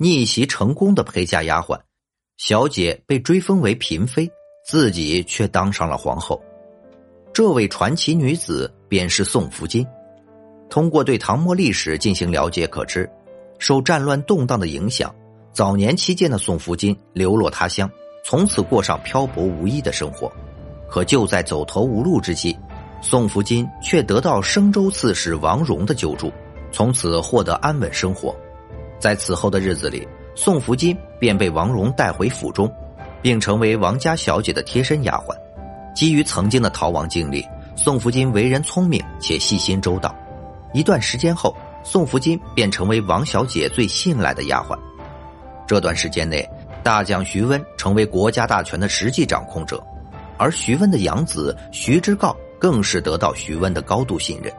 逆袭成功的陪嫁丫鬟，小姐被追封为嫔妃，自己却当上了皇后。这位传奇女子便是宋福金。通过对唐末历史进行了解可知，受战乱动荡的影响，早年期间的宋福金流落他乡，从此过上漂泊无依的生活。可就在走投无路之际，宋福金却得到升州刺史王荣的救助，从此获得安稳生活。在此后的日子里，宋福金便被王蓉带回府中，并成为王家小姐的贴身丫鬟。基于曾经的逃亡经历，宋福金为人聪明且细心周到。一段时间后，宋福金便成为王小姐最信赖的丫鬟。这段时间内，大将徐温成为国家大权的实际掌控者。而徐温的养子徐之诰更是得到徐温的高度信任，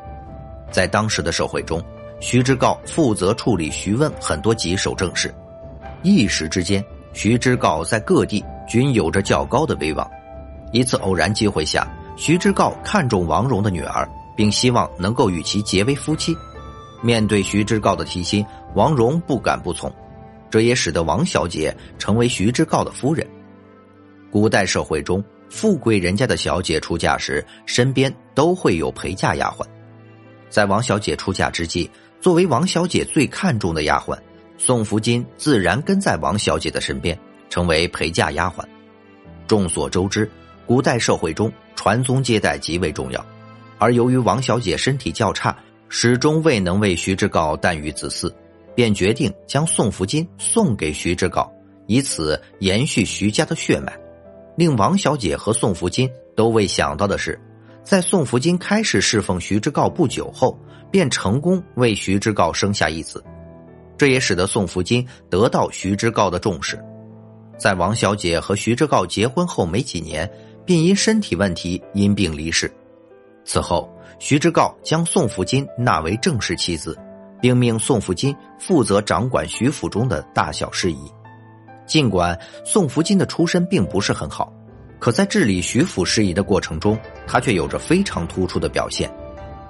在当时的社会中，徐之诰负责处理徐温很多棘手政事，一时之间，徐之诰在各地均有着较高的威望。一次偶然机会下，徐之诰看中王戎的女儿，并希望能够与其结为夫妻。面对徐之诰的提亲，王戎不敢不从，这也使得王小姐成为徐之诰的夫人。古代社会中。富贵人家的小姐出嫁时，身边都会有陪嫁丫鬟。在王小姐出嫁之际，作为王小姐最看重的丫鬟，宋福金自然跟在王小姐的身边，成为陪嫁丫鬟。众所周知，古代社会中传宗接代极为重要，而由于王小姐身体较差，始终未能为徐志诰诞育子嗣，便决定将宋福金送给徐志诰，以此延续徐家的血脉。令王小姐和宋福金都未想到的是，在宋福金开始侍奉徐之诰不久后，便成功为徐之诰生下一子，这也使得宋福金得到徐之诰的重视。在王小姐和徐之诰结婚后没几年，便因身体问题因病离世。此后，徐之诰将宋福金纳为正式妻子，并命宋福金负责掌管徐府中的大小事宜。尽管宋福金的出身并不是很好，可在治理徐府事宜的过程中，他却有着非常突出的表现。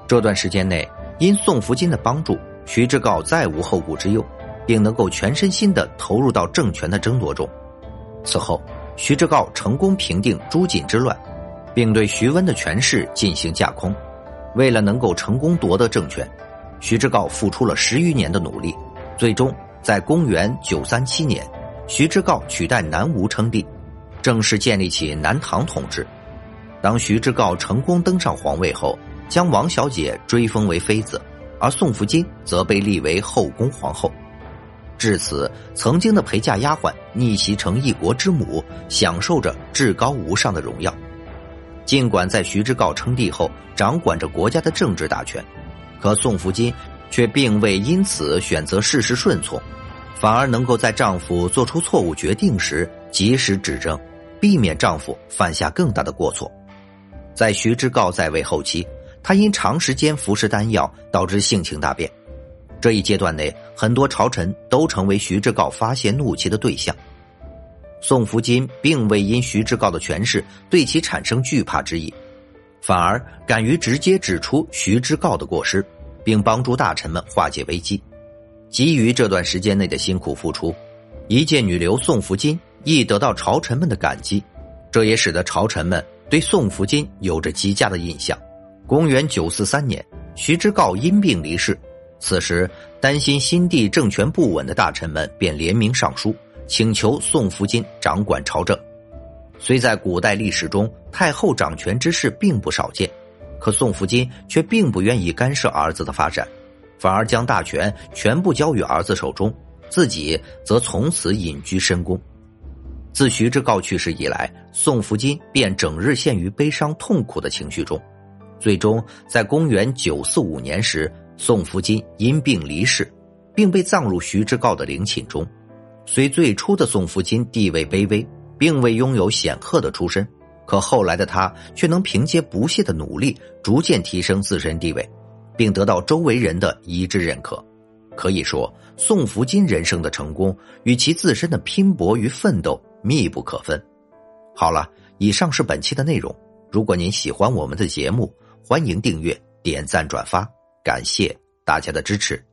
这段时间内，因宋福金的帮助，徐志诰再无后顾之忧，并能够全身心的投入到政权的争夺中。此后，徐志诰成功平定朱瑾之乱，并对徐温的权势进行架空。为了能够成功夺得政权，徐志诰付出了十余年的努力，最终在公元九三七年。徐志诰取代南吴称帝，正式建立起南唐统治。当徐志诰成功登上皇位后，将王小姐追封为妃子，而宋福金则被立为后宫皇后。至此，曾经的陪嫁丫鬟逆袭成一国之母，享受着至高无上的荣耀。尽管在徐志诰称帝后掌管着国家的政治大权，可宋福金却并未因此选择事事顺从。反而能够在丈夫做出错误决定时及时指正，避免丈夫犯下更大的过错。在徐之诰在位后期，他因长时间服食丹药导致性情大变。这一阶段内，很多朝臣都成为徐之诰发泄怒气的对象。宋福金并未因徐之诰的权势对其产生惧怕之意，反而敢于直接指出徐之诰的过失，并帮助大臣们化解危机。基于这段时间内的辛苦付出，一介女流宋福金亦得到朝臣们的感激，这也使得朝臣们对宋福金有着极佳的印象。公元九四三年，徐之诰因病离世，此时担心新帝政权不稳的大臣们便联名上书，请求宋福金掌管朝政。虽在古代历史中太后掌权之事并不少见，可宋福金却并不愿意干涉儿子的发展。反而将大权全部交于儿子手中，自己则从此隐居深宫。自徐之诰去世以来，宋福金便整日陷于悲伤痛苦的情绪中，最终在公元九四五年时，宋福金因病离世，并被葬入徐之诰的陵寝中。虽最初的宋福金地位卑微，并未拥有显赫的出身，可后来的他却能凭借不懈的努力，逐渐提升自身地位。并得到周围人的一致认可，可以说宋福金人生的成功与其自身的拼搏与奋斗密不可分。好了，以上是本期的内容。如果您喜欢我们的节目，欢迎订阅、点赞、转发，感谢大家的支持。